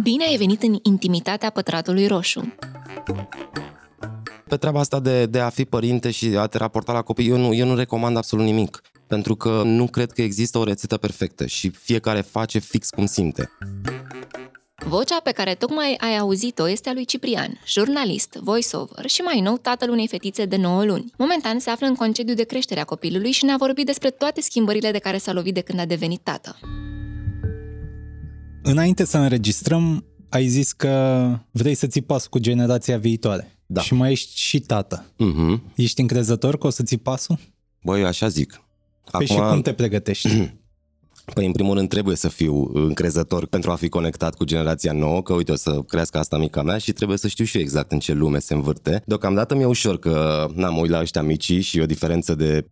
Bine ai venit în intimitatea pătratului roșu. Pe treaba asta de, de a fi părinte și a te raporta la copii, eu nu, eu nu recomand absolut nimic. Pentru că nu cred că există o rețetă perfectă și fiecare face fix cum simte. Vocea pe care tocmai ai auzit-o este a lui Ciprian, jurnalist, voiceover și mai nou tatăl unei fetițe de 9 luni. Momentan se află în concediu de creștere a copilului și ne-a vorbit despre toate schimbările de care s-a lovit de când a devenit tată. Înainte să înregistrăm, ai zis că vrei să ții pas cu generația viitoare. Da. Și mai ești și tată. Mm-hmm. Ești încrezător că o să ții pasul? Băi, eu așa zic. Păi și cum te pregătești? Păi, în primul rând, trebuie să fiu încrezător pentru a fi conectat cu generația nouă, că uite, o să crească asta mica mea și trebuie să știu și eu exact în ce lume se învârte. Deocamdată mi-e ușor că n-am uit la ăștia mici și o diferență de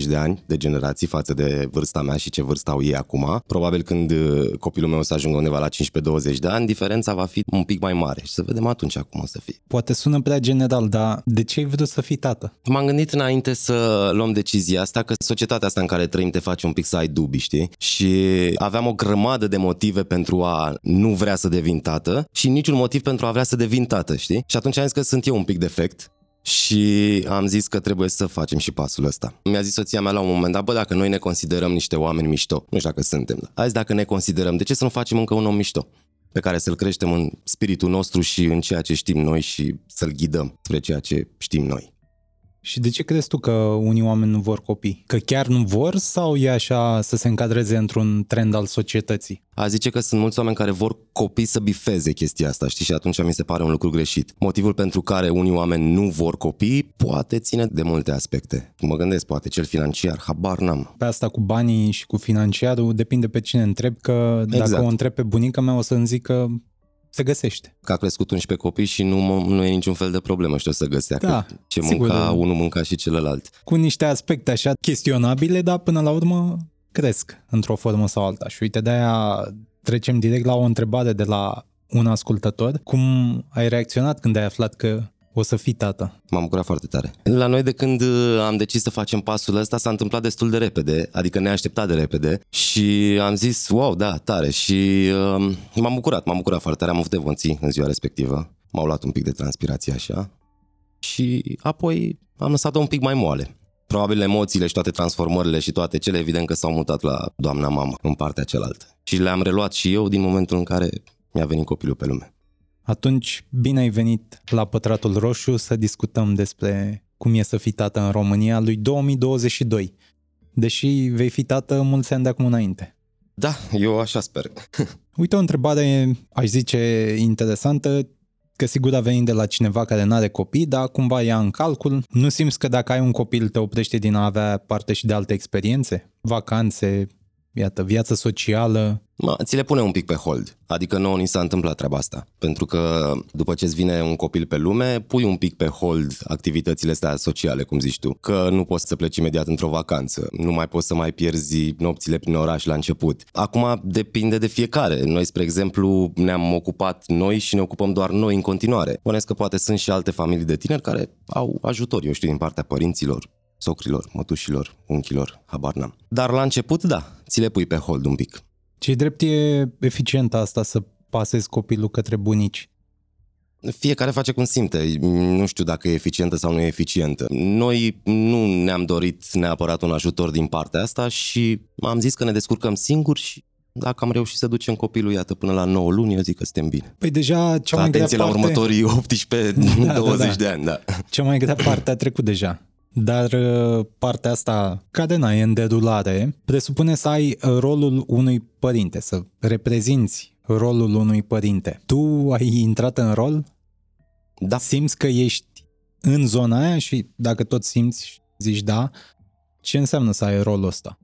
15-20 de ani de generații față de vârsta mea și ce vârstă au ei acum. Probabil când uh, copilul meu o să ajungă undeva la 15-20 de ani, diferența va fi un pic mai mare și să vedem atunci cum o să fie. Poate sună prea general, dar de ce ai vrut să fii tată? M-am gândit înainte să luăm decizia asta că societatea asta în care trăim te face un pic să ai dubii, știi? Și aveam o grămadă de motive pentru a nu vrea să devin tată și niciun motiv pentru a vrea să devin tată, știi? Și atunci am zis că sunt eu un pic defect și am zis că trebuie să facem și pasul ăsta. Mi-a zis soția mea la un moment dat, bă, dacă noi ne considerăm niște oameni mișto, nu știu dacă suntem, da. Azi dacă ne considerăm, de ce să nu facem încă un om mișto? pe care să-l creștem în spiritul nostru și în ceea ce știm noi și să-l ghidăm spre ceea ce știm noi. Și de ce crezi tu că unii oameni nu vor copii? Că chiar nu vor sau e așa să se încadreze într-un trend al societății? A zice că sunt mulți oameni care vor copii să bifeze chestia asta, știi? Și atunci mi se pare un lucru greșit. Motivul pentru care unii oameni nu vor copii poate ține de multe aspecte. Mă gândesc, poate cel financiar, habar n-am. Pe asta cu banii și cu financiarul depinde pe cine întreb, că dacă exact. o întreb pe bunica mea o să-mi zică se găsește. Că a crescut 11 copii și nu, nu e niciun fel de problemă, știu să găsească. Da, ce sigur, mânca da. unul, mânca și celălalt. Cu niște aspecte așa chestionabile, dar până la urmă cresc într-o formă sau alta. Și uite, de-aia trecem direct la o întrebare de la un ascultător. Cum ai reacționat când ai aflat că o să fii tată. M-am bucurat foarte tare. La noi de când uh, am decis să facem pasul ăsta s-a întâmplat destul de repede, adică neașteptat de repede și am zis, wow, da, tare și uh, m-am bucurat, m-am bucurat foarte tare, am avut emoții în ziua respectivă, m-au luat un pic de transpirație așa și apoi am lăsat-o un pic mai moale. Probabil emoțiile și toate transformările și toate cele evident că s-au mutat la doamna mamă în partea cealaltă. Și le-am reluat și eu din momentul în care mi-a venit copilul pe lume. Atunci, bine ai venit la Pătratul Roșu să discutăm despre cum e să fii tată în România lui 2022, deși vei fi tată mulți ani de acum înainte. Da, eu așa sper. Uite o întrebare, aș zice, interesantă, că sigur a venit de la cineva care nu are copii, dar cumva ia în calcul. Nu simți că dacă ai un copil te oprește din a avea parte și de alte experiențe? Vacanțe, iată, viață socială. Mă, ți le pune un pic pe hold. Adică nouă ni s-a întâmplat treaba asta. Pentru că după ce îți vine un copil pe lume, pui un pic pe hold activitățile astea sociale, cum zici tu. Că nu poți să pleci imediat într-o vacanță. Nu mai poți să mai pierzi nopțile prin oraș la început. Acum depinde de fiecare. Noi, spre exemplu, ne-am ocupat noi și ne ocupăm doar noi în continuare. Bănesc că poate sunt și alte familii de tineri care au ajutor, eu știu, din partea părinților, socrilor, mătușilor, unchilor, habar n-am. Dar la început, da, ți le pui pe hold un pic. Ce drept e eficient asta să pasezi copilul către bunici? Fiecare face cum simte. Nu știu dacă e eficientă sau nu e eficientă. Noi nu ne-am dorit neapărat un ajutor din partea asta și am zis că ne descurcăm singuri și dacă am reușit să ducem copilul, iată, până la 9 luni, eu zic că suntem bine. Păi deja cea mai Atenție grea la parte... următorii 18-20 Da, da, da. de ani, da. Cea mai grea parte a trecut deja. Dar uh, partea asta, care n e în derulare, presupune să ai uh, rolul unui părinte, să reprezinți rolul unui părinte. Tu ai intrat în rol? Da. Simți că ești în zona aia și dacă tot simți și zici da, ce înseamnă să ai rolul ăsta?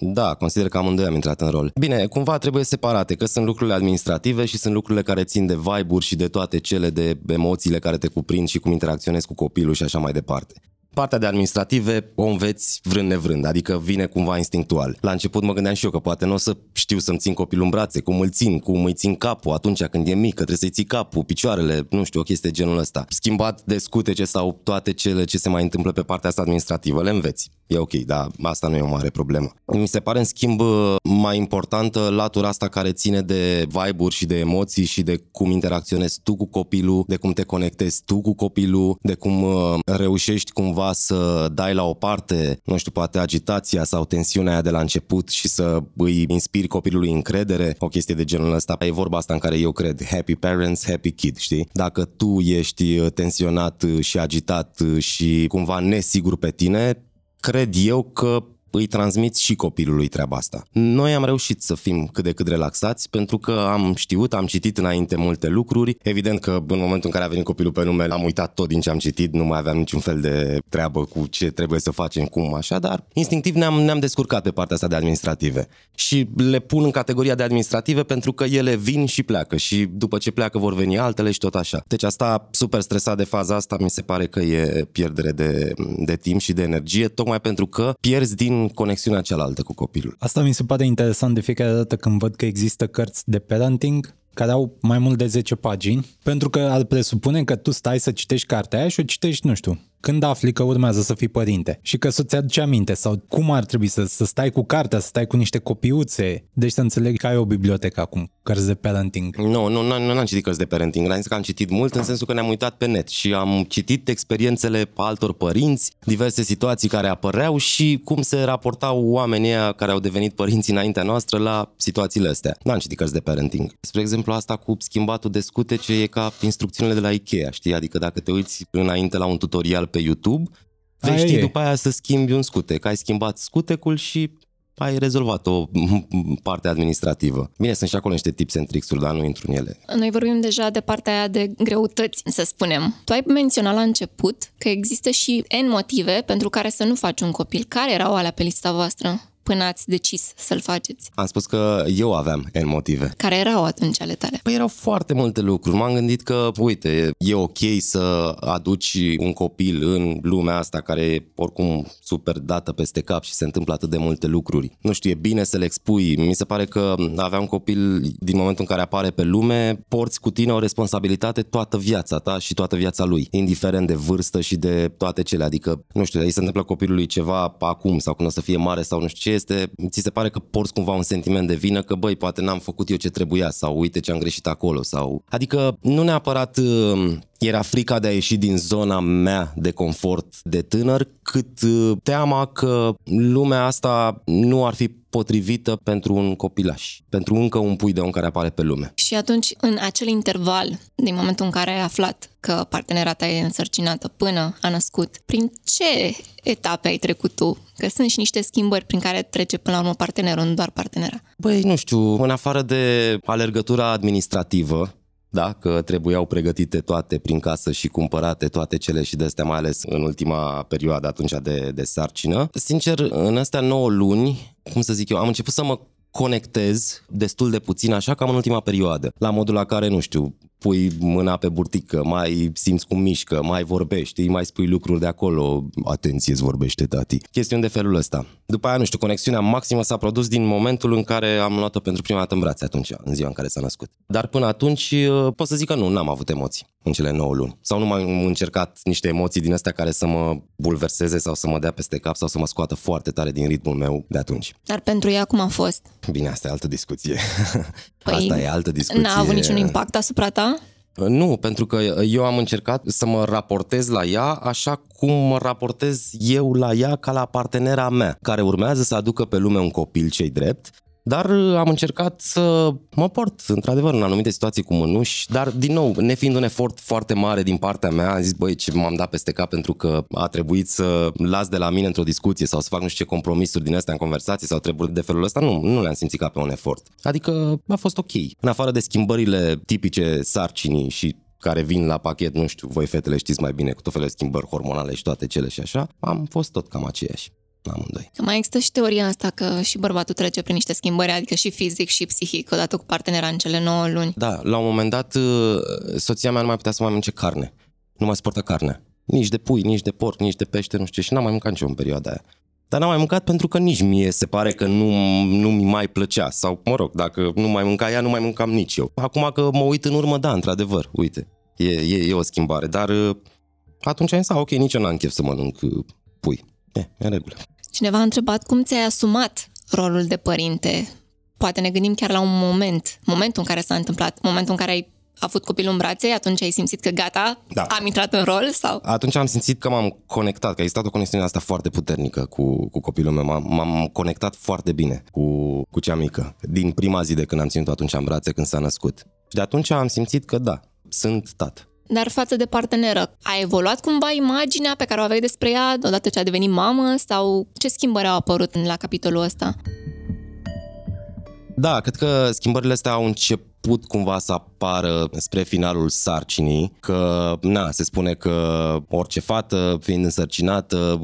Da, consider că amândoi am intrat în rol. Bine, cumva trebuie separate, că sunt lucrurile administrative și sunt lucrurile care țin de vibe-uri și de toate cele de emoțiile care te cuprind și cum interacționezi cu copilul și așa mai departe. Partea de administrative o înveți vrând nevrând, adică vine cumva instinctual. La început mă gândeam și eu că poate nu o să știu să-mi țin copilul în brațe, cum îl țin, cum îi țin capul atunci când e mic, că trebuie să-i ții capul, picioarele, nu știu, o chestie de genul ăsta. Schimbat de scutece sau toate cele ce se mai întâmplă pe partea asta administrativă, le înveți. E ok, dar asta nu e o mare problemă. Mi se pare, în schimb, mai importantă latura asta care ține de vibe-uri și de emoții și de cum interacționezi tu cu copilul, de cum te conectezi tu cu copilul, de cum uh, reușești cumva să dai la o parte, nu știu, poate agitația sau tensiunea aia de la început și să îi inspiri copilului încredere, o chestie de genul ăsta. E vorba asta în care eu cred, happy parents, happy kid, știi? Dacă tu ești uh, tensionat și agitat și cumva nesigur pe tine, cred eu că îi transmiți și copilului treaba asta. Noi am reușit să fim cât de cât relaxați pentru că am știut, am citit înainte multe lucruri. Evident că în momentul în care a venit copilul pe nume, am uitat tot din ce am citit, nu mai aveam niciun fel de treabă cu ce trebuie să facem, cum, așa, dar instinctiv ne-am, ne-am descurcat pe partea asta de administrative. Și le pun în categoria de administrative pentru că ele vin și pleacă și după ce pleacă vor veni altele și tot așa. Deci asta, super stresat de faza asta, mi se pare că e pierdere de, de timp și de energie, tocmai pentru că pierzi din conexiunea cealaltă cu copilul. Asta mi se pare interesant de fiecare dată când văd că există cărți de parenting care au mai mult de 10 pagini, pentru că ar presupune că tu stai să citești cartea aia și o citești, nu știu, când afli că urmează să fii părinte și că să-ți aduci aminte sau cum ar trebui să, să stai cu cartea, să stai cu niște copiuțe, deci să înțeleg că ai o bibliotecă acum, cărți de parenting. Nu, nu, nu, nu am citit cărți de parenting, am zis că am citit mult în sensul că ne-am uitat pe net și am citit experiențele altor părinți, diverse situații care apăreau și cum se raportau oamenii care au devenit părinți înaintea noastră la situațiile astea. Nu am citit cărți de parenting. Spre exemplu, asta cu schimbatul de scutece e ca instrucțiunile de la Ikea, știi? Adică dacă te uiți înainte la un tutorial pe YouTube, vei ști după aia să schimbi un scutec. Ai schimbat scutecul și ai rezolvat o parte administrativă. Bine, sunt și acolo niște tips and tricks-uri, dar nu intru în ele. Noi vorbim deja de partea aia de greutăți, să spunem. Tu ai menționat la început că există și N motive pentru care să nu faci un copil. Care erau alea pe lista voastră? Până ați decis să-l faceți? Am spus că eu aveam N motive. Care erau atunci ale tale? Păi erau foarte multe lucruri. M-am gândit că, uite, e ok să aduci un copil în lumea asta care e oricum super dată peste cap și se întâmplă atât de multe lucruri. Nu știu, e bine să le expui. Mi se pare că avea un copil din momentul în care apare pe lume, porți cu tine o responsabilitate toată viața ta și toată viața lui, indiferent de vârstă și de toate cele. Adică, nu știu, îi se întâmplă copilului ceva acum sau când o să fie mare sau nu știu ce, este, ți se pare că porți cumva un sentiment de vină că, băi, poate n-am făcut eu ce trebuia sau uite ce am greșit acolo sau... Adică nu neapărat uh, era frica de a ieși din zona mea de confort de tânăr, cât uh, teama că lumea asta nu ar fi potrivită pentru un copilaș, pentru încă un pui de om care apare pe lume. Și atunci, în acel interval, din momentul în care ai aflat că partenera ta e însărcinată până a născut, prin ce etape ai trecut tu? Că sunt și niște schimbări prin care trece până la urmă partenerul, nu doar partenera. Băi, nu știu, în afară de alergătura administrativă, da, că trebuiau pregătite toate prin casă și cumpărate toate cele și de astea, mai ales în ultima perioadă atunci de, de sarcină. Sincer, în astea 9 luni, cum să zic eu, am început să mă conectez destul de puțin așa cam în ultima perioadă. La modul la care, nu știu, pui mâna pe burtică, mai simți cum mișcă, mai vorbești, mai spui lucruri de acolo, atenție îți vorbește tati. Chestiuni de felul ăsta. După aia, nu știu, conexiunea maximă s-a produs din momentul în care am luat-o pentru prima dată în brațe atunci, în ziua în care s-a născut. Dar până atunci uh, pot să zic că nu, n-am avut emoții în cele 9 luni. Sau nu mai am încercat niște emoții din astea care să mă bulverseze sau să mă dea peste cap sau să mă scoată foarte tare din ritmul meu de atunci. Dar pentru ea cum a fost? Bine, asta e altă discuție. Păi, asta e altă discuție. N-a avut niciun impact asupra ta? Nu, pentru că eu am încercat să mă raportez la ea așa cum mă raportez eu la ea ca la partenera mea, care urmează să aducă pe lume un copil cei drept dar uh, am încercat să mă port, într-adevăr, în anumite situații cu mânuși, dar, din nou, nefiind un efort foarte mare din partea mea, am zis, băi, ce m-am dat peste cap pentru că a trebuit să las de la mine într-o discuție sau să fac nu știu ce compromisuri din astea în conversații sau treburi de felul ăsta, nu, nu le-am simțit ca pe un efort. Adică a fost ok. În afară de schimbările tipice sarcinii și care vin la pachet, nu știu, voi fetele știți mai bine, cu tot felul de schimbări hormonale și toate cele și așa, am fost tot cam aceeași amândoi. Mai există și teoria asta că și bărbatul trece prin niște schimbări, adică și fizic și psihic, odată cu partenera în cele 9 luni. Da, la un moment dat uh, soția mea nu mai putea să mai mănânce carne. Nu mai suportă carne. Nici de pui, nici de porc, nici de pește, nu știu ce. Și n-am mai mâncat nicio în perioada aia. Dar n-am mai mâncat pentru că nici mie se pare că nu, nu mi mai plăcea. Sau, mă rog, dacă nu mai mânca ea, nu mai mâncam nici eu. Acum că mă uit în urmă, da, într-adevăr, uite, e, e, e o schimbare. Dar uh, atunci am zis, ok, nici eu n-am chef să mănânc uh, pui. E, e în regulă. Cineva a întrebat cum ți-ai asumat rolul de părinte. Poate ne gândim chiar la un moment, momentul în care s-a întâmplat, momentul în care ai avut copilul în brațe, atunci ai simțit că gata, da. am intrat în rol? sau? Atunci am simțit că m-am conectat, că a existat o conexiune asta foarte puternică cu, cu copilul meu. M-am, m-am conectat foarte bine cu, cu cea mică. Din prima zi de când am ținut atunci în brațe, când s-a născut. Și de atunci am simțit că da, sunt tată. Dar față de parteneră, a evoluat cumva imaginea pe care o aveai despre ea odată ce a devenit mamă sau ce schimbări au apărut la capitolul ăsta? Da, cred că schimbările astea au început cumva să apară spre finalul sarcinii, că na, se spune că orice fată fiind însărcinată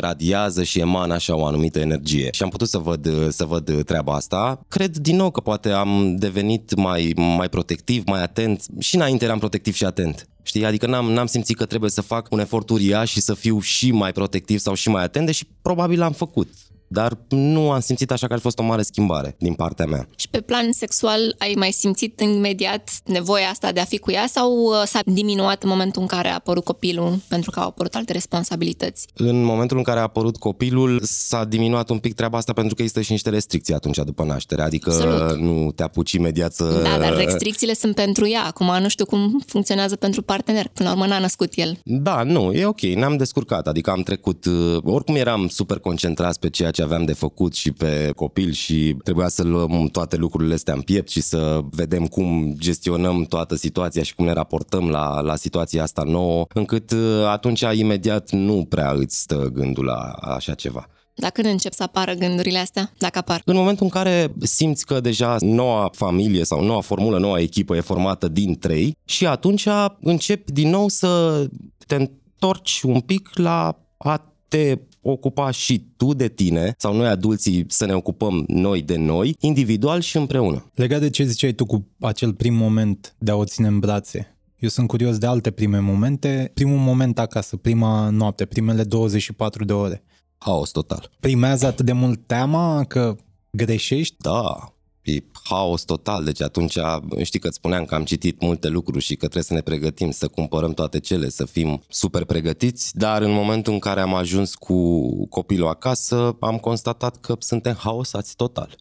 radiază și emană așa o anumită energie. Și am putut să văd, să văd treaba asta. Cred din nou că poate am devenit mai, mai protectiv, mai atent. Și înainte eram protectiv și atent. Știi? Adică n-am, n-am simțit că trebuie să fac un efort uriaș și să fiu și mai protectiv sau și mai atent, deși probabil l-am făcut dar nu am simțit așa că ar fi fost o mare schimbare din partea mea. Și pe plan sexual ai mai simțit imediat nevoia asta de a fi cu ea sau uh, s-a diminuat în momentul în care a apărut copilul pentru că au apărut alte responsabilități? În momentul în care a apărut copilul s-a diminuat un pic treaba asta pentru că există și niște restricții atunci după naștere, adică Absolut. nu te apuci imediat să... Da, dar restricțiile sunt pentru ea. Acum nu știu cum funcționează pentru partener. Până la urmă n-a născut el. Da, nu, e ok, ne-am descurcat, adică am trecut, uh, oricum eram super concentrat pe ceea ce ce aveam de făcut și pe copil și trebuia să luăm toate lucrurile astea în piept și să vedem cum gestionăm toată situația și cum ne raportăm la, la situația asta nouă, încât uh, atunci imediat nu prea îți stă gândul la așa ceva. Dacă când încep să apară gândurile astea, dacă apar? În momentul în care simți că deja noua familie sau noua formulă, noua echipă e formată din trei și atunci începi din nou să te întorci un pic la a te ocupa și tu de tine sau noi adulții să ne ocupăm noi de noi, individual și împreună. Legat de ce ziceai tu cu acel prim moment de a o ține în brațe, eu sunt curios de alte prime momente. Primul moment acasă, prima noapte, primele 24 de ore. Haos total. Primează atât de mult teama că greșești? Da, e haos total, deci atunci știi că îți spuneam că am citit multe lucruri și că trebuie să ne pregătim, să cumpărăm toate cele, să fim super pregătiți, dar în momentul în care am ajuns cu copilul acasă, am constatat că suntem haosați total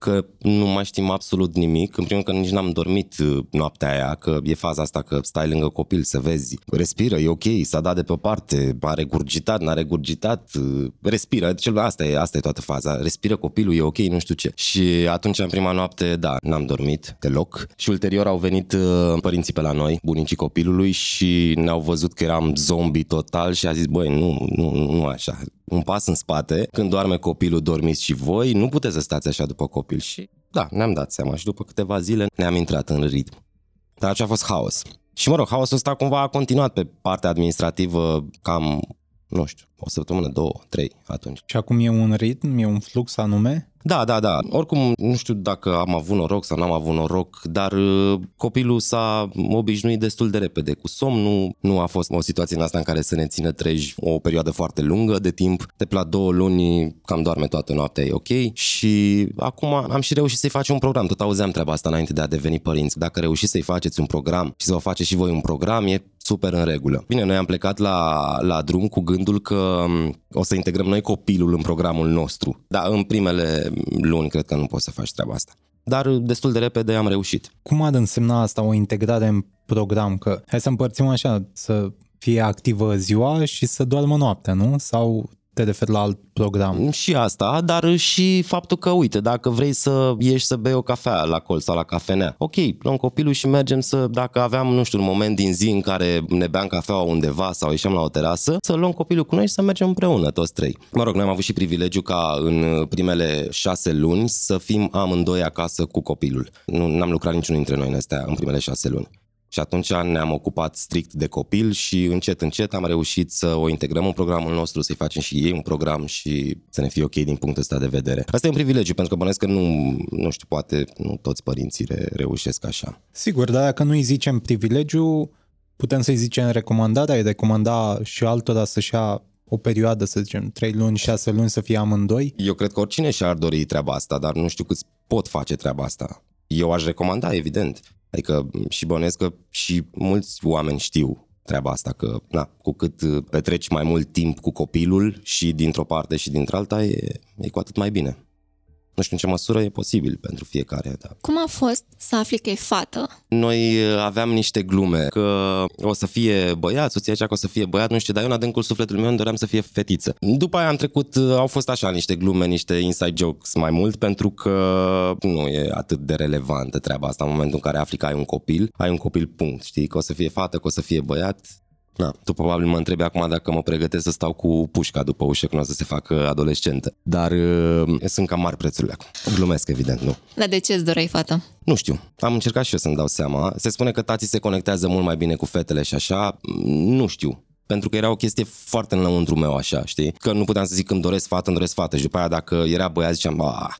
că nu mai știm absolut nimic. În primul rând că nici n-am dormit uh, noaptea aia, că e faza asta că stai lângă copil să vezi. Respiră, e ok, s-a dat de pe parte, a regurgitat, n-a regurgitat, uh, respiră. Deci asta e, asta e toată faza. Respiră copilul, e ok, nu știu ce. Și atunci, în prima noapte, da, n-am dormit deloc. Și ulterior au venit uh, părinții pe la noi, bunicii copilului și ne-au văzut că eram zombie total și a zis, băi, nu, nu, nu așa, un pas în spate, când doarme copilul, dormiți și voi, nu puteți să stați așa după copil și da, ne-am dat seama și după câteva zile ne-am intrat în ritm. Dar ce a fost haos. Și mă rog, haosul ăsta cumva a continuat pe partea administrativă cam, nu știu, o săptămână, două, trei atunci. Și acum e un ritm, e un flux anume? Da, da, da. Oricum, nu știu dacă am avut noroc sau n-am avut noroc, dar uh, copilul s-a obișnuit destul de repede cu somnul. Nu a fost o situație în asta în care să ne țină treji o perioadă foarte lungă de timp. De la două luni cam doarme toată noaptea, e ok. Și acum am și reușit să-i facem un program. Tot auzeam treaba asta înainte de a deveni părinți. Dacă reușiți să-i faceți un program și să vă faceți și voi un program, e super în regulă. Bine, noi am plecat la, la drum cu gândul că um, o să integrăm noi copilul în programul nostru. Dar în primele luni cred că nu poți să faci treaba asta. Dar destul de repede am reușit. Cum ar însemna asta o integrare în program? Că hai să împărțim așa, să fie activă ziua și să doarmă noaptea, nu? Sau te referi la alt program. Și asta, dar și faptul că, uite, dacă vrei să ieși să bei o cafea la colț sau la cafenea, ok, luăm copilul și mergem să, dacă aveam, nu știu, un moment din zi în care ne beam cafea undeva sau ieșeam la o terasă, să luăm copilul cu noi și să mergem împreună, toți trei. Mă rog, noi am avut și privilegiu ca în primele șase luni să fim amândoi acasă cu copilul. Nu am lucrat niciunul dintre noi în astea în primele șase luni. Și atunci ne-am ocupat strict de copil și încet, încet am reușit să o integrăm în programul nostru, să-i facem și ei un program și să ne fie ok din punctul ăsta de vedere. Asta e un privilegiu, pentru că bănesc că nu, nu știu, poate nu toți părinții reușesc așa. Sigur, dar dacă nu îi zicem privilegiu, putem să-i zicem recomandare, ai recomanda și altora să-și ia o perioadă, să zicem, 3 luni, 6 luni să fie amândoi? Eu cred că oricine și-ar dori treaba asta, dar nu știu câți pot face treaba asta. Eu aș recomanda, evident. Adică și bănesc că și mulți oameni știu treaba asta, că na, cu cât uh, petreci mai mult timp cu copilul și dintr-o parte și dintr-alta, e, e cu atât mai bine. Nu știu în ce măsură e posibil pentru fiecare. Da. Cum a fost să afli că e fată? Noi uh, aveam niște glume că o să fie băiat, soția cea că o să fie băiat, nu știu, dar eu în adâncul sufletului meu îmi doream să fie fetiță. După aia am trecut, uh, au fost așa niște glume, niște inside jokes mai mult, pentru că nu e atât de relevantă treaba asta în momentul în care afli că ai un copil, ai un copil punct, știi, că o să fie fată, că o să fie băiat, da, tu probabil mă întrebi acum dacă mă pregătesc să stau cu pușca după ușă când o să se facă adolescentă. Dar uh, sunt cam mari prețurile acum. Glumesc, evident, nu. Dar de ce îți doreai fată? Nu știu. Am încercat și eu să-mi dau seama. Se spune că tații se conectează mult mai bine cu fetele și așa. Nu știu pentru că era o chestie foarte înăuntru meu așa, știi? Că nu puteam să zic că îmi doresc fată, îmi doresc fată și după aia dacă era băiat ziceam, ba,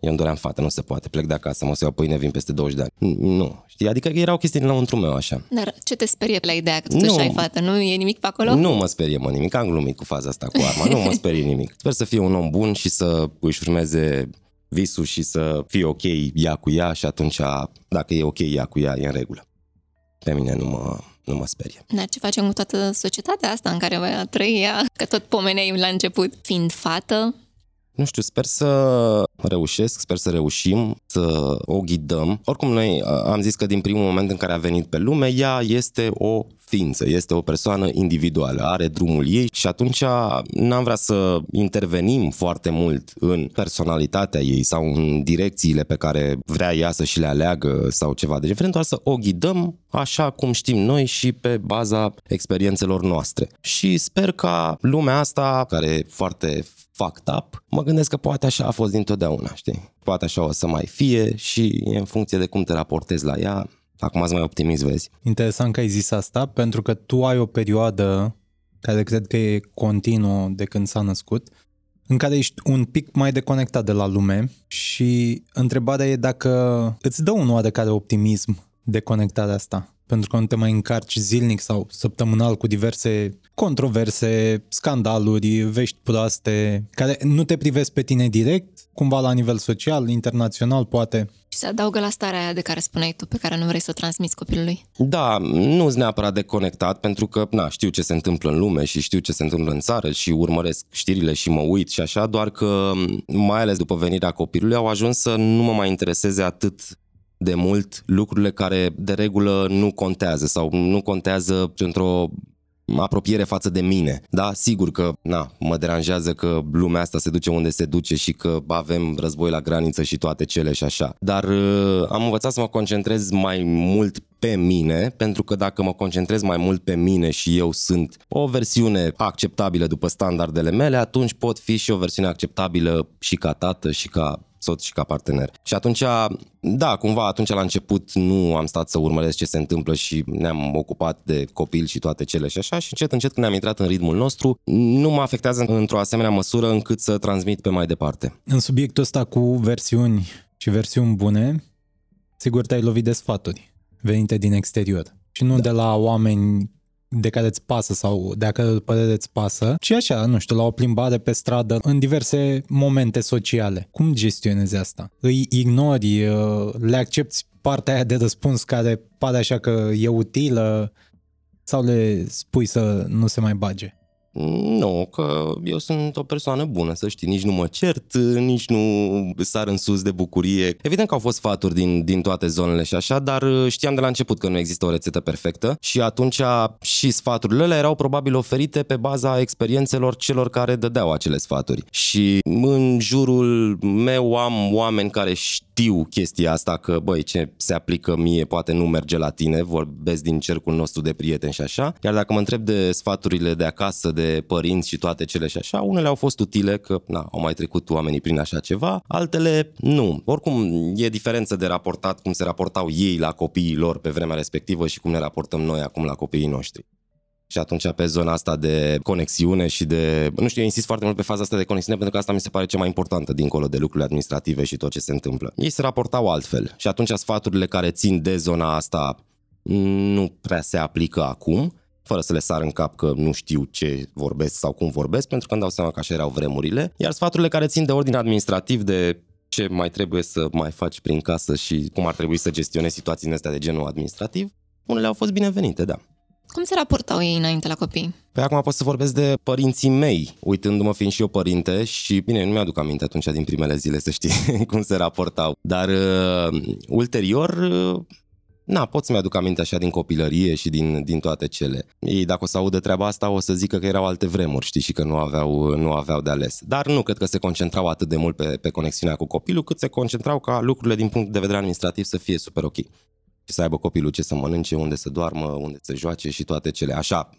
eu îmi doream fată, nu se poate, plec de acasă, mă să iau pâine, vin peste 20 de ani. Nu, știi, adică era o chestie înăuntru meu așa. Dar ce te sperie la ideea că tu ai fată? Nu e nimic pe acolo? Nu mă sperie, mă, nimic. Am glumit cu faza asta cu arma, nu mă sperie nimic. Sper să fie un om bun și să își urmeze visul și să fie ok ea cu ea și atunci, dacă e ok ea cu ea, e în regulă. Pe mine nu mă, nu mă sperie. Dar ce facem cu toată societatea asta în care va trăi ea? Că tot pomeneai la început. Fiind fată, nu știu, sper să reușesc, sper să reușim să o ghidăm. Oricum, noi am zis că din primul moment în care a venit pe lume, ea este o ființă, este o persoană individuală, are drumul ei și atunci n-am vrea să intervenim foarte mult în personalitatea ei sau în direcțiile pe care vrea ea să și le aleagă sau ceva. Deci vrem doar să o ghidăm așa cum știm noi și pe baza experiențelor noastre. Și sper ca lumea asta, care e foarte fucked up, mă gândesc că poate așa a fost dintotdeauna, știi? Poate așa o să mai fie și în funcție de cum te raportezi la ea, acum ați mai optimist, vezi. Interesant că ai zis asta, pentru că tu ai o perioadă care cred că e continuă de când s-a născut, în care ești un pic mai deconectat de la lume și întrebarea e dacă îți dă un oarecare optimism deconectarea asta pentru că nu te mai încarci zilnic sau săptămânal cu diverse controverse, scandaluri, vești proaste, care nu te privesc pe tine direct, cumva la nivel social, internațional, poate. Și se adaugă la starea aia de care spuneai tu, pe care nu vrei să o transmiți copilului. Da, nu sunt neapărat deconectat, pentru că na, știu ce se întâmplă în lume și știu ce se întâmplă în țară și urmăresc știrile și mă uit și așa, doar că, mai ales după venirea copilului, au ajuns să nu mă mai intereseze atât de mult lucrurile care de regulă nu contează sau nu contează într-o apropiere față de mine. Da, sigur că na, mă deranjează că lumea asta se duce unde se duce și că avem război la graniță și toate cele și așa. Dar uh, am învățat să mă concentrez mai mult pe mine, pentru că dacă mă concentrez mai mult pe mine și eu sunt o versiune acceptabilă după standardele mele, atunci pot fi și o versiune acceptabilă și ca tată și ca soț și ca partener. Și atunci, da, cumva atunci la început nu am stat să urmăresc ce se întâmplă și ne-am ocupat de copil și toate cele și așa și încet, încet când am intrat în ritmul nostru, nu mă afectează într-o asemenea măsură încât să transmit pe mai departe. În subiectul ăsta cu versiuni și versiuni bune, sigur te-ai lovit de sfaturi venite din exterior și nu da. de la oameni de care îți pasă sau de a care părere îți pasă, ci așa, nu știu, la o plimbare pe stradă în diverse momente sociale. Cum gestionezi asta? Îi ignori, uh, le accepti partea aia de răspuns care pare așa că e utilă sau le spui să nu se mai bage? Nu, că eu sunt o persoană bună, să știi, nici nu mă cert, nici nu sar în sus de bucurie. Evident că au fost sfaturi din, din toate zonele și așa, dar știam de la început că nu există o rețetă perfectă și atunci și sfaturile alea erau probabil oferite pe baza experiențelor celor care dădeau acele sfaturi. Și în jurul meu am oameni care știu chestia asta că, băi, ce se aplică mie poate nu merge la tine, vorbesc din cercul nostru de prieteni și așa. Iar dacă mă întreb de sfaturile de acasă, de părinți și toate cele și așa, unele au fost utile că na, au mai trecut oamenii prin așa ceva, altele nu. Oricum e diferență de raportat cum se raportau ei la copiii lor pe vremea respectivă și cum ne raportăm noi acum la copiii noștri. Și atunci pe zona asta de conexiune și de... Nu știu, eu insist foarte mult pe faza asta de conexiune pentru că asta mi se pare cea mai importantă dincolo de lucrurile administrative și tot ce se întâmplă. Ei se raportau altfel și atunci sfaturile care țin de zona asta nu prea se aplică acum fără să le sar în cap că nu știu ce vorbesc sau cum vorbesc, pentru că îmi dau seama că așa erau vremurile. Iar sfaturile care țin de ordine administrativ, de ce mai trebuie să mai faci prin casă și cum ar trebui să gestionezi situațiile astea de genul administrativ, unele au fost binevenite, da. Cum se raportau ei înainte la copii? Păi acum pot să vorbesc de părinții mei, uitându-mă fiind și eu părinte și, bine, nu mi-aduc aminte atunci din primele zile să știi cum se raportau. Dar uh, ulterior, uh, Na, pot să-mi aduc aminte așa din copilărie și din, din toate cele. Ei, dacă o să audă treaba asta, o să zică că erau alte vremuri, știi, și că nu aveau, nu aveau de ales. Dar nu cred că se concentrau atât de mult pe, pe conexiunea cu copilul, cât se concentrau ca lucrurile din punct de vedere administrativ să fie super ok. Și să aibă copilul ce să mănânce, unde să doarmă, unde să joace și toate cele. Așa,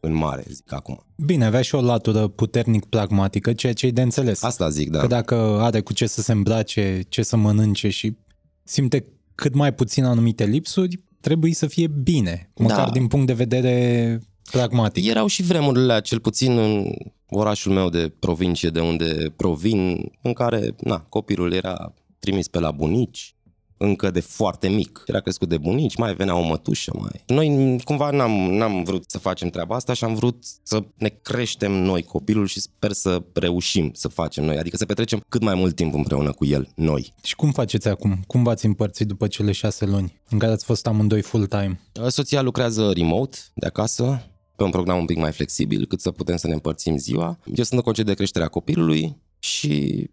în mare, zic acum. Bine, avea și o latură puternic pragmatică, ceea ce e de înțeles. Asta zic, da. Că dacă are cu ce să se îmbrace, ce să mănânce și simte cât mai puțin anumite lipsuri, trebuie să fie bine, măcar da. din punct de vedere pragmatic. Erau și vremurile, cel puțin în orașul meu de provincie, de unde provin, în care na, copilul era trimis pe la bunici, încă de foarte mic. Era crescut de bunici, mai venea o mătușă, mai... Noi cumva n-am, n-am vrut să facem treaba asta și am vrut să ne creștem noi copilul și sper să reușim să facem noi, adică să petrecem cât mai mult timp împreună cu el, noi. Și cum faceți acum? Cum v-ați împărțit după cele șase luni în care ați fost amândoi full-time? Soția lucrează remote de acasă, pe un program un pic mai flexibil, cât să putem să ne împărțim ziua. Eu sunt în concediu de creștere a copilului și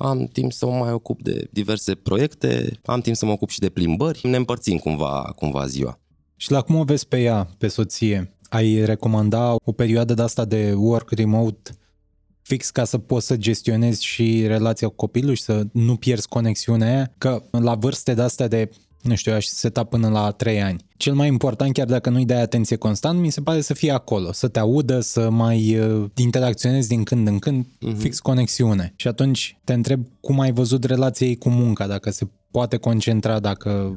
am timp să mă mai ocup de diverse proiecte, am timp să mă ocup și de plimbări, ne împărțim cumva, cumva ziua. Și la cum o vezi pe ea, pe soție? Ai recomanda o perioadă de asta de work remote fix ca să poți să gestionezi și relația cu copilul și să nu pierzi conexiunea aia? Că la vârste de astea de nu știu, aș seta până la 3 ani. Cel mai important, chiar dacă nu-i dai atenție constant, mi se pare să fie acolo, să te audă, să mai uh, interacționezi din când în când, uh-huh. fix conexiune. Și atunci te întreb cum ai văzut relația ei cu munca, dacă se poate concentra, dacă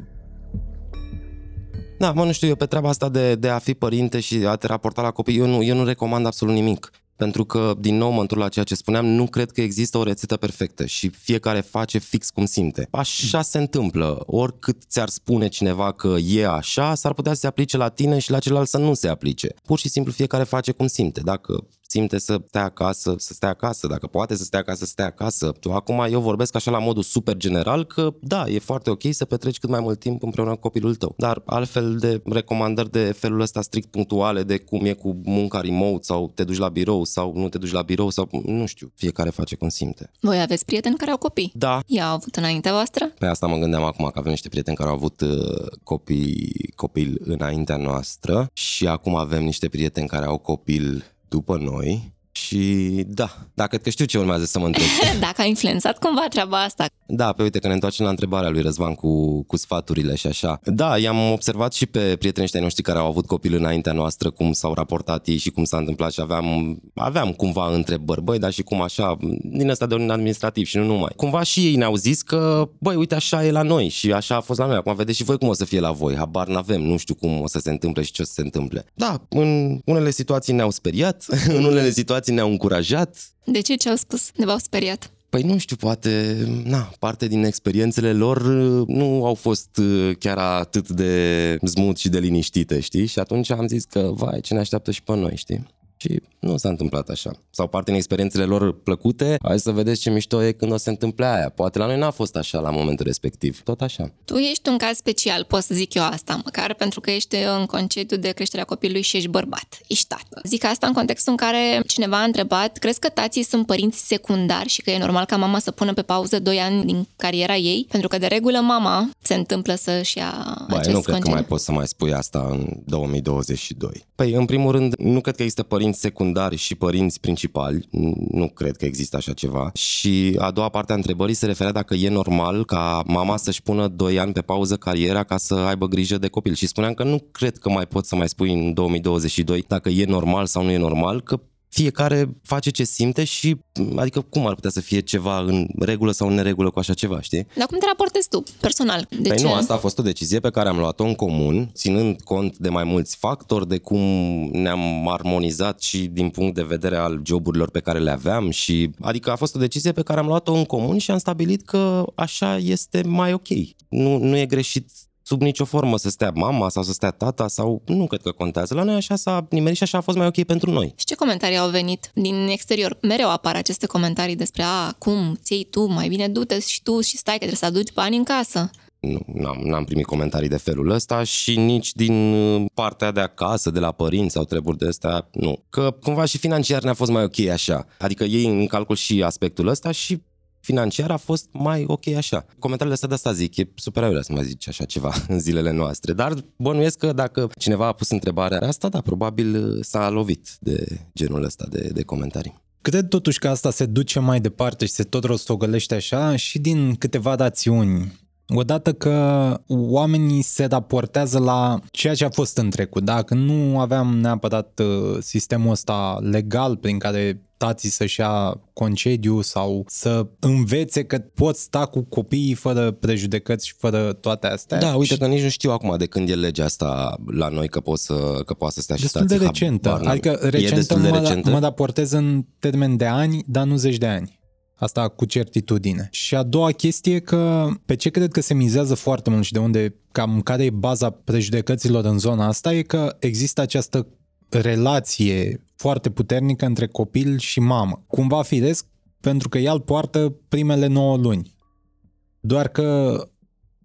da, mă, nu știu, eu pe treaba asta de, de a fi părinte și a te raporta la copii, eu nu, eu nu recomand absolut nimic. Pentru că, din nou, mă întorc la ceea ce spuneam, nu cred că există o rețetă perfectă și fiecare face fix cum simte. Așa se întâmplă. Oricât ți-ar spune cineva că e așa, s-ar putea să se aplice la tine și la celălalt să nu se aplice. Pur și simplu fiecare face cum simte. Dacă simte să stea acasă, să stea acasă, dacă poate să stea acasă, să stea acasă. Acum eu vorbesc așa la modul super general că da, e foarte ok să petreci cât mai mult timp împreună cu copilul tău. Dar altfel de recomandări de felul ăsta strict punctuale de cum e cu munca remote sau te duci la birou sau nu te duci la birou sau nu știu, fiecare face cum simte. Voi aveți prieteni care au copii? Da. I-au avut înaintea voastră? Pe asta mă gândeam acum că avem niște prieteni care au avut uh, copii, copil înaintea noastră și acum avem niște prieteni care au copil după noi și da, da, cred că știu ce urmează să mă întreb. Dacă a influențat cumva treaba asta. Da, pe uite că ne întoarcem la întrebarea lui Răzvan cu, cu sfaturile și așa. Da, i-am observat și pe prietenii ăștia noștri care au avut copil înaintea noastră, cum s-au raportat ei și cum s-a întâmplat și aveam, aveam cumva întrebări, băi, dar și cum așa, din asta de un administrativ și nu numai. Cumva și ei ne-au zis că, băi, uite, așa e la noi și așa a fost la noi. Acum vedeți și voi cum o să fie la voi, habar n-avem, nu știu cum o să se întâmple și ce o să se întâmple. Da, în unele situații ne-au speriat, în unele situații ne-au încurajat. De ce ce au spus? Ne v-au speriat? Păi nu știu, poate, na, parte din experiențele lor uh, nu au fost uh, chiar atât de smooth și de liniștite, știi? Și atunci am zis că, vai, ce ne așteaptă și pe noi, știi? Și nu s-a întâmplat așa. Sau parte din experiențele lor plăcute, hai să vedeți ce mișto e când o se întâmple aia. Poate la noi n-a fost așa la momentul respectiv. Tot așa. Tu ești un caz special, pot să zic eu asta, măcar pentru că ești în concediu de creșterea copilului și ești bărbat, ești tată. Zic asta în contextul în care cineva a întrebat, crezi că tații sunt părinți secundari și că e normal ca mama să pună pe pauză 2 ani din cariera ei? Pentru că de regulă mama se întâmplă să-și ia Bă, acest nu cred concediu. că mai poți să mai spui asta în 2022. Păi, în primul rând, nu cred că există părinți secundari și părinți principali. Nu cred că există așa ceva. Și a doua parte a întrebării se referea dacă e normal ca mama să-și pună 2 ani pe pauză cariera ca să aibă grijă de copil. Și spuneam că nu cred că mai pot să mai spui în 2022 dacă e normal sau nu e normal, că fiecare face ce simte și, adică cum ar putea să fie ceva în regulă sau în neregulă cu așa ceva, știi? Dar cum te raportezi tu, personal? De păi ce? nu, asta a fost o decizie pe care am luat-o în comun, ținând cont de mai mulți factori, de cum ne-am armonizat și din punct de vedere al joburilor pe care le aveam și, adică a fost o decizie pe care am luat-o în comun și am stabilit că așa este mai ok. Nu, nu e greșit sub nicio formă să stea mama sau să stea tata sau nu cred că contează. La noi așa s-a nimerit și așa a fost mai ok pentru noi. Și ce comentarii au venit din exterior? Mereu apar aceste comentarii despre a, cum ți tu, mai bine du-te și tu și stai că trebuie să aduci bani în casă. nu, n-am, n-am primit comentarii de felul ăsta și nici din uh, partea de acasă, de la părinți sau treburi de astea, nu. Că cumva și financiar ne-a fost mai ok așa. Adică ei în calcul și aspectul ăsta și financiar a fost mai ok așa. Comentariile astea de asta zic, e super aiurea să mai zici așa ceva în zilele noastre, dar bănuiesc că dacă cineva a pus întrebarea asta, da, probabil uh, s-a lovit de genul ăsta de, de comentarii. Cred totuși că asta se duce mai departe și se tot rostogălește așa și din câteva dațiuni Odată că oamenii se raportează la ceea ce a fost în trecut. Dacă nu aveam neapărat uh, sistemul ăsta legal prin care tații să-și ia concediu sau să învețe că poți sta cu copiii fără prejudecăți și fără toate astea. Da, uite că nici nu știu acum de când e legea asta la noi că, poți să, că poate să stea și Destul de recentă. Adică recentă, de recentă mă, mă raportez în termen de ani, dar nu zeci de ani. Asta cu certitudine. Și a doua chestie că pe ce cred că se mizează foarte mult și de unde cam care e baza prejudecăților în zona asta e că există această relație foarte puternică între copil și mamă. Cumva firesc pentru că el poartă primele 9 luni. Doar că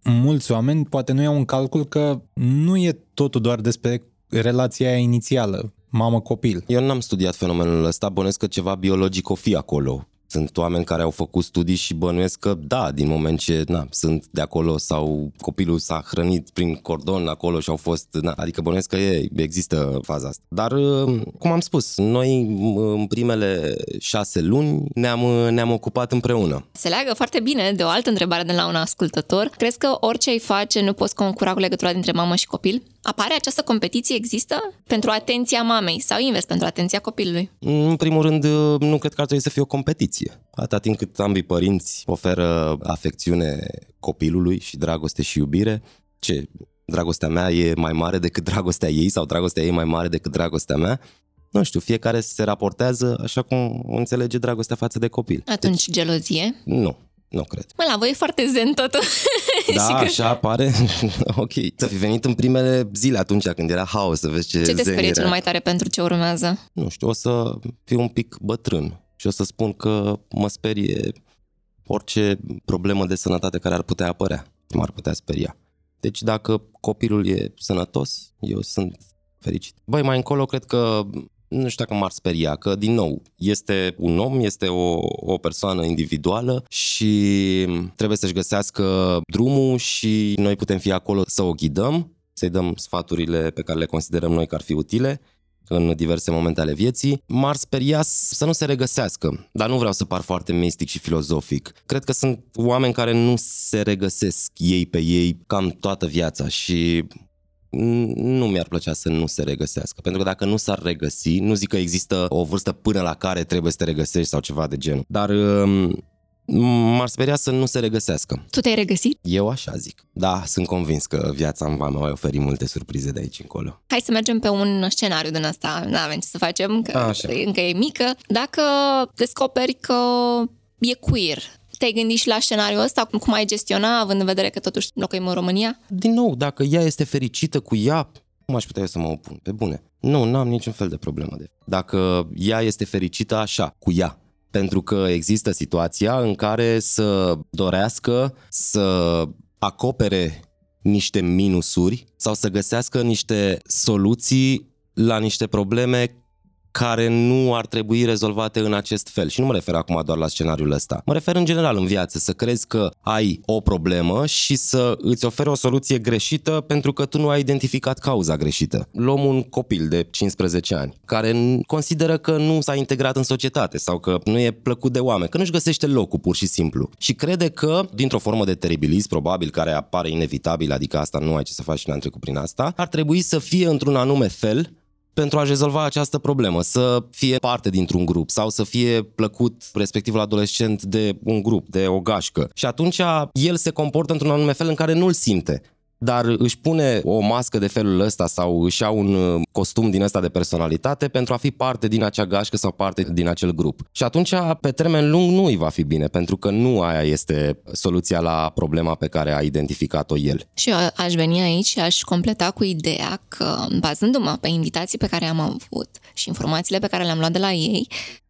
mulți oameni poate nu iau în calcul că nu e totul doar despre relația aia inițială, mamă-copil. Eu n-am studiat fenomenul ăsta, bănesc că ceva biologic o fi acolo. Sunt oameni care au făcut studii și bănuiesc că da, din moment ce na, sunt de acolo sau copilul s-a hrănit prin cordon acolo și au fost, na, adică bănuiesc că e, există faza asta. Dar, uh, cum am spus, noi în primele șase luni ne-am, ne-am ocupat împreună. Se leagă foarte bine de o altă întrebare de la un ascultător. Crezi că orice ai face nu poți concura cu legătura dintre mamă și copil? Apare această competiție, există? Pentru atenția mamei sau invers, pentru atenția copilului? În primul rând, nu cred că ar trebui să fie o competiție. Atâta timp cât ambii părinți oferă afecțiune copilului și dragoste și iubire, ce dragostea mea e mai mare decât dragostea ei sau dragostea ei mai mare decât dragostea mea, nu știu, fiecare se raportează așa cum înțelege dragostea față de copil. Atunci deci, gelozie? Nu, nu cred. Mă, la voi e foarte zen totul. Da, și că... așa apare. ok. Să fi venit în primele zile atunci când era haos, să vezi ce Ce te zen sperie era. cel mai tare pentru ce urmează? Nu știu, o să fiu un pic bătrân și o să spun că mă sperie orice problemă de sănătate care ar putea apărea. M-ar putea speria. Deci dacă copilul e sănătos, eu sunt fericit. Băi, mai încolo cred că nu știu dacă m-ar speria, că din nou este un om, este o, o persoană individuală și trebuie să-și găsească drumul și noi putem fi acolo să o ghidăm, să-i dăm sfaturile pe care le considerăm noi că ar fi utile în diverse momente ale vieții, m-ar speria să nu se regăsească. Dar nu vreau să par foarte mistic și filozofic. Cred că sunt oameni care nu se regăsesc ei pe ei cam toată viața și nu mi-ar plăcea să nu se regăsească. Pentru că dacă nu s-ar regăsi, nu zic că există o vârstă până la care trebuie să te regăsești sau ceva de genul. Dar um, m-ar speria să nu se regăsească. Tu te-ai regăsit? Eu așa zic. Da, sunt convins că viața îmi va mai oferi multe surprize de aici încolo. Hai să mergem pe un scenariu din asta. Nu avem ce să facem, că așa. încă e mică. Dacă descoperi că e queer, te-ai gândit și la scenariul ăsta? Cum ai gestiona, având în vedere că totuși locuim în România? Din nou, dacă ea este fericită cu ea, cum aș putea eu să mă opun? Pe bune. Nu, n-am niciun fel de problemă. De. Dacă ea este fericită așa, cu ea, pentru că există situația în care să dorească să acopere niște minusuri sau să găsească niște soluții la niște probleme care nu ar trebui rezolvate în acest fel. Și nu mă refer acum doar la scenariul ăsta. Mă refer în general în viață, să crezi că ai o problemă și să îți oferi o soluție greșită pentru că tu nu ai identificat cauza greșită. Luăm un copil de 15 ani care consideră că nu s-a integrat în societate sau că nu e plăcut de oameni, că nu-și găsește locul pur și simplu și crede că, dintr-o formă de teribilism probabil care apare inevitabil, adică asta nu ai ce să faci și n-am trecut prin asta, ar trebui să fie într-un anume fel pentru a rezolva această problemă, să fie parte dintr-un grup sau să fie plăcut respectivul adolescent de un grup, de o gașcă. Și atunci el se comportă într-un anume fel în care nu-l simte dar își pune o mască de felul ăsta sau își ia un uh, costum din ăsta de personalitate pentru a fi parte din acea gașcă sau parte din acel grup. Și atunci, pe termen lung, nu îi va fi bine, pentru că nu aia este soluția la problema pe care a identificat-o el. Și eu aș veni aici și aș completa cu ideea că, bazându-mă pe invitații pe care am avut și informațiile pe care le-am luat de la ei,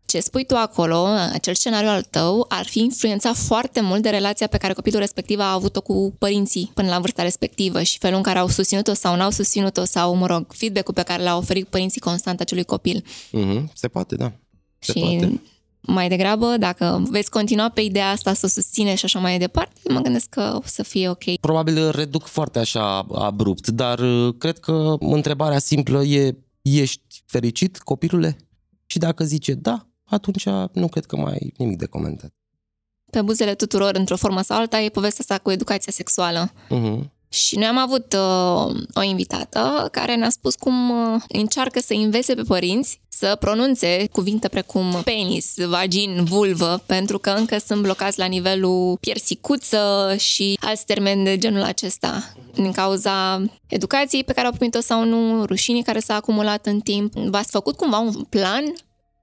ce spui tu acolo, acel scenariu al tău, ar fi influențat foarte mult de relația pe care copilul respectiv a avut-o cu părinții până la vârsta respectivă și felul în care au susținut-o sau n-au susținut-o sau, mă rog, feedback-ul pe care l-au oferit părinții constant acelui copil. Mm-hmm. Se poate, da. Se și poate. mai degrabă, dacă veți continua pe ideea asta să o susține și așa mai departe, mă gândesc că o să fie ok. Probabil reduc foarte așa abrupt, dar uh, cred că întrebarea simplă e ești fericit, copilule? Și dacă zice da, atunci nu cred că mai ai nimic de comentat. Pe buzele tuturor, într-o formă sau alta, e povestea asta cu educația sexuală. Uh-huh. Și noi am avut uh, o invitată care ne-a spus cum uh, încearcă să învețe pe părinți să pronunțe cuvinte precum penis, vagin, vulvă, pentru că încă sunt blocați la nivelul piersicuță și alți termeni de genul acesta. Din cauza educației pe care au primit-o sau nu, rușinii care s-a acumulat în timp. V-ați făcut cumva un plan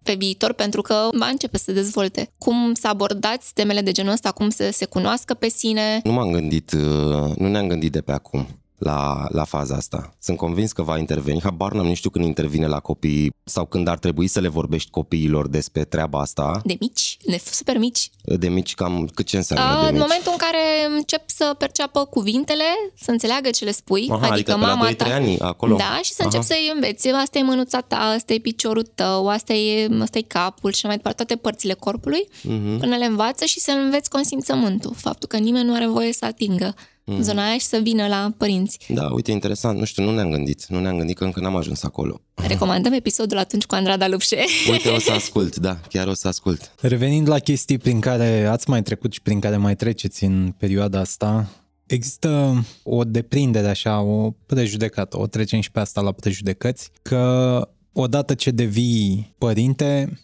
pe viitor pentru că va începe să se dezvolte. Cum să abordați temele de genul ăsta, cum să se cunoască pe sine? Nu m-am gândit, uh, nu ne-am gândit de pe acum la, la faza asta. Sunt convins că va interveni. Habar n-am, nu știu când intervine la copii sau când ar trebui să le vorbești copiilor despre treaba asta. De mici? De super mici? De mici, cam cât ce înseamnă A, de în mici? momentul în care încep să perceapă cuvintele, să înțeleagă ce le spui, Aha, adică, pe mama la 2-3 ta... ani, acolo. Da, și să Aha. încep să-i înveți. Asta e mânuța ta, asta e piciorul tău, asta e, asta e capul și mai departe, toate părțile corpului, Mhm. până le învață și să înveți consimțământul. Faptul că nimeni nu are voie să atingă Mhm. zona aia și să vină la părinți. Da, uite, interesant. Nu știu, nu ne-am gândit. Nu ne-am gândit că încă n-am ajuns acolo. Recomandăm episodul atunci cu Andrada Lupșe. Uite, o să ascult, da, chiar o să ascult. Revenind la chestii prin care ați mai trecut și prin care mai treceți în perioada asta, există o deprindere așa, o prejudecată, o trecem și pe asta la prejudecăți, că odată ce devii părinte,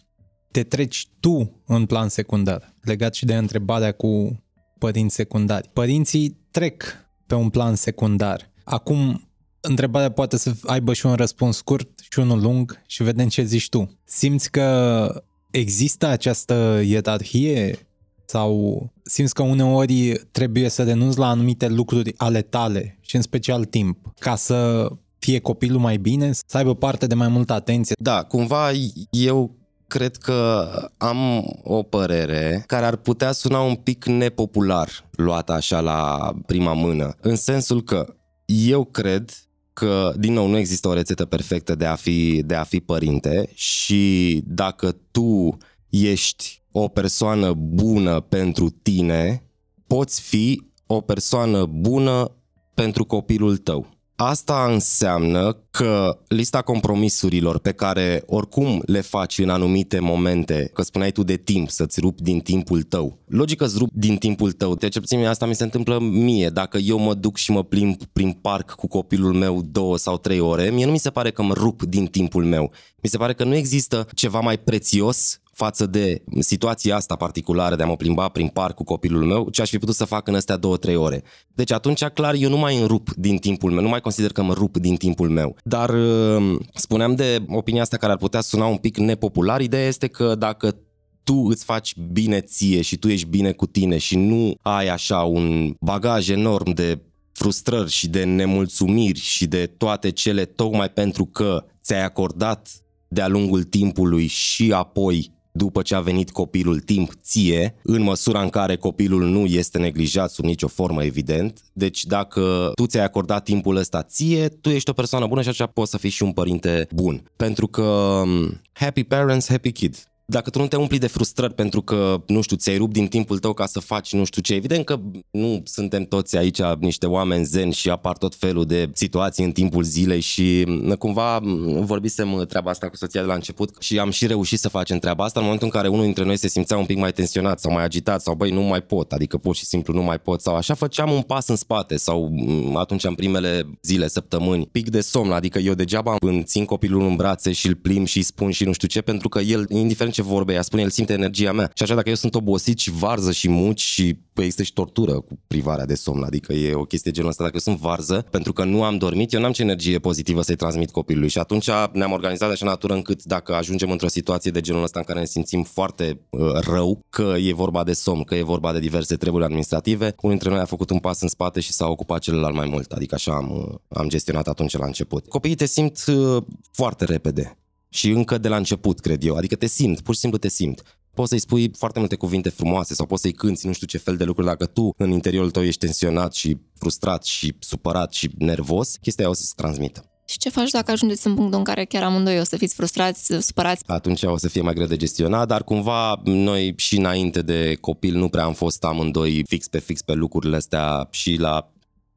te treci tu în plan secundar, legat și de întrebarea cu părinți secundari. Părinții trec pe un plan secundar. Acum, întrebarea poate să aibă și un răspuns scurt și unul lung și vedem ce zici tu. Simți că există această ierarhie sau simți că uneori trebuie să renunți la anumite lucruri ale tale și în special timp ca să fie copilul mai bine, să aibă parte de mai multă atenție. Da, cumva eu cred că am o părere care ar putea suna un pic nepopular luată așa la prima mână, în sensul că eu cred că, din nou, nu există o rețetă perfectă de a fi, de a fi părinte și dacă tu ești o persoană bună pentru tine, poți fi o persoană bună pentru copilul tău. Asta înseamnă că lista compromisurilor pe care oricum le faci în anumite momente, că spuneai tu de timp, să-ți rupi din timpul tău. Logică îți rup din timpul tău. De ce puțin asta mi se întâmplă mie. Dacă eu mă duc și mă plimb prin parc cu copilul meu două sau trei ore, mie nu mi se pare că mă rup din timpul meu. Mi se pare că nu există ceva mai prețios față de situația asta particulară de a mă plimba prin parc cu copilul meu, ce aș fi putut să fac în astea două, trei ore. Deci atunci, clar, eu nu mai înrup din timpul meu, nu mai consider că mă rup din timpul meu. Dar uh, spuneam de opinia asta care ar putea suna un pic nepopular, ideea este că dacă tu îți faci bine ție și tu ești bine cu tine și nu ai așa un bagaj enorm de frustrări și de nemulțumiri și de toate cele tocmai pentru că ți-ai acordat de-a lungul timpului și apoi după ce a venit copilul timp ție, în măsura în care copilul nu este neglijat sub nicio formă, evident. Deci dacă tu ți-ai acordat timpul ăsta ție, tu ești o persoană bună și așa poți să fii și un părinte bun. Pentru că um, happy parents, happy kid. Dacă tu nu te umpli de frustrări pentru că, nu știu, ți-ai rupt din timpul tău ca să faci nu știu ce, evident că nu suntem toți aici niște oameni zen și apar tot felul de situații în timpul zilei și m, cumva m, vorbisem treaba asta cu soția de la început și am și reușit să facem treaba asta. În momentul în care unul dintre noi se simțea un pic mai tensionat sau mai agitat sau băi, nu mai pot, adică pur și simplu nu mai pot sau așa făceam un pas în spate sau m, atunci în primele zile, săptămâni, pic de somn, adică eu degeaba îmi țin copilul în brațe și îl plim și îi spun și nu știu ce, pentru că el, indiferent ce vorbe ea spune, el simte energia mea. Și așa dacă eu sunt obosit și varză și muci și păi, există și tortură cu privarea de somn, adică e o chestie genul ăsta, dacă eu sunt varză, pentru că nu am dormit, eu n-am ce energie pozitivă să-i transmit copilului și atunci ne-am organizat de așa natură încât dacă ajungem într-o situație de genul ăsta în care ne simțim foarte uh, rău, că e vorba de somn, că e vorba de diverse treburi administrative, unul dintre noi a făcut un pas în spate și s-a ocupat celălalt mai mult, adică așa am, uh, am gestionat atunci la început. Copiii te simt uh, foarte repede Și încă de la început, cred eu. Adică te simt, pur și simplu te simt. Poți să-i spui foarte multe cuvinte frumoase sau poți să-i cânti nu știu ce fel de lucruri. Dacă tu în interiorul tău ești tensionat și frustrat și supărat și nervos, chestia aia o să se transmită. Și ce faci dacă ajungeți în punctul în care chiar amândoi o să fiți frustrați, supărați? Atunci o să fie mai greu de gestionat, dar cumva noi și înainte de copil nu prea am fost amândoi fix pe fix pe lucrurile astea și la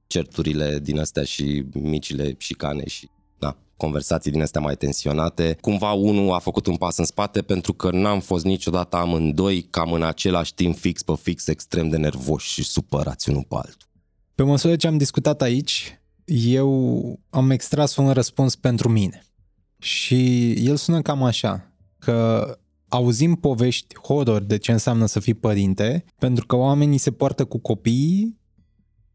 certurile din astea și micile șicane și da, conversații din astea mai tensionate. Cumva unul a făcut un pas în spate pentru că n-am fost niciodată amândoi cam în același timp fix pe fix extrem de nervoși și supărați unul pe altul. Pe măsură ce am discutat aici, eu am extras un răspuns pentru mine. Și el sună cam așa, că auzim povești horror de ce înseamnă să fii părinte, pentru că oamenii se poartă cu copiii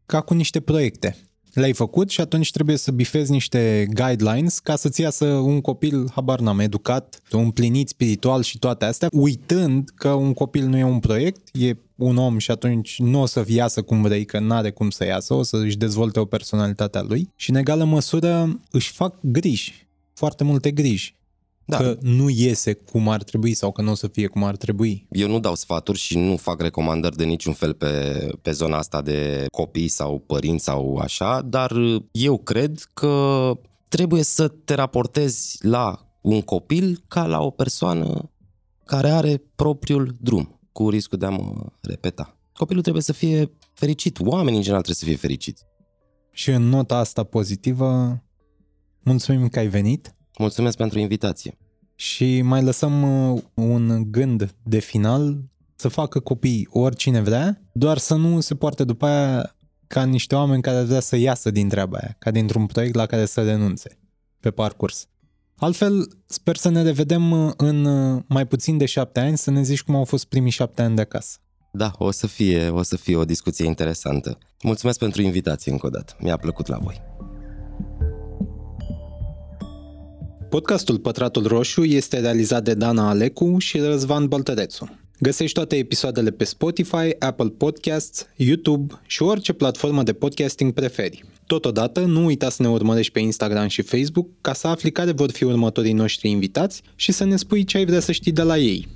ca cu niște proiecte. Le-ai făcut și atunci trebuie să bifezi niște guidelines ca să-ți iasă un copil, habar n-am, educat, împlinit spiritual și toate astea, uitând că un copil nu e un proiect, e un om și atunci nu o să iasă cum vrei, că n-are cum să iasă, o să își dezvolte o personalitate a lui și în egală măsură își fac griji, foarte multe griji. Da. Că nu iese cum ar trebui sau că nu o să fie cum ar trebui. Eu nu dau sfaturi și nu fac recomandări de niciun fel pe, pe zona asta de copii sau părinți sau așa, dar eu cred că trebuie să te raportezi la un copil ca la o persoană care are propriul drum, cu riscul de a mă repeta. Copilul trebuie să fie fericit, oamenii în general trebuie să fie fericiți. Și în nota asta pozitivă, mulțumim că ai venit. Mulțumesc pentru invitație. Și mai lăsăm uh, un gând de final să facă copii oricine vrea, doar să nu se poarte după aia ca niște oameni care vrea să iasă din treaba aia, ca dintr-un proiect la care să renunțe pe parcurs. Altfel, sper să ne revedem uh, în uh, mai puțin de șapte ani, să ne zici cum au fost primii șapte ani de acasă. Da, o să fie, o să fie o discuție interesantă. Mulțumesc pentru invitație încă o dată. Mi-a plăcut la voi. Podcastul Pătratul Roșu este realizat de Dana Alecu și Răzvan Băltărețu. Găsești toate episoadele pe Spotify, Apple Podcasts, YouTube și orice platformă de podcasting preferi. Totodată, nu uita să ne urmărești pe Instagram și Facebook ca să afli care vor fi următorii noștri invitați și să ne spui ce ai vrea să știi de la ei.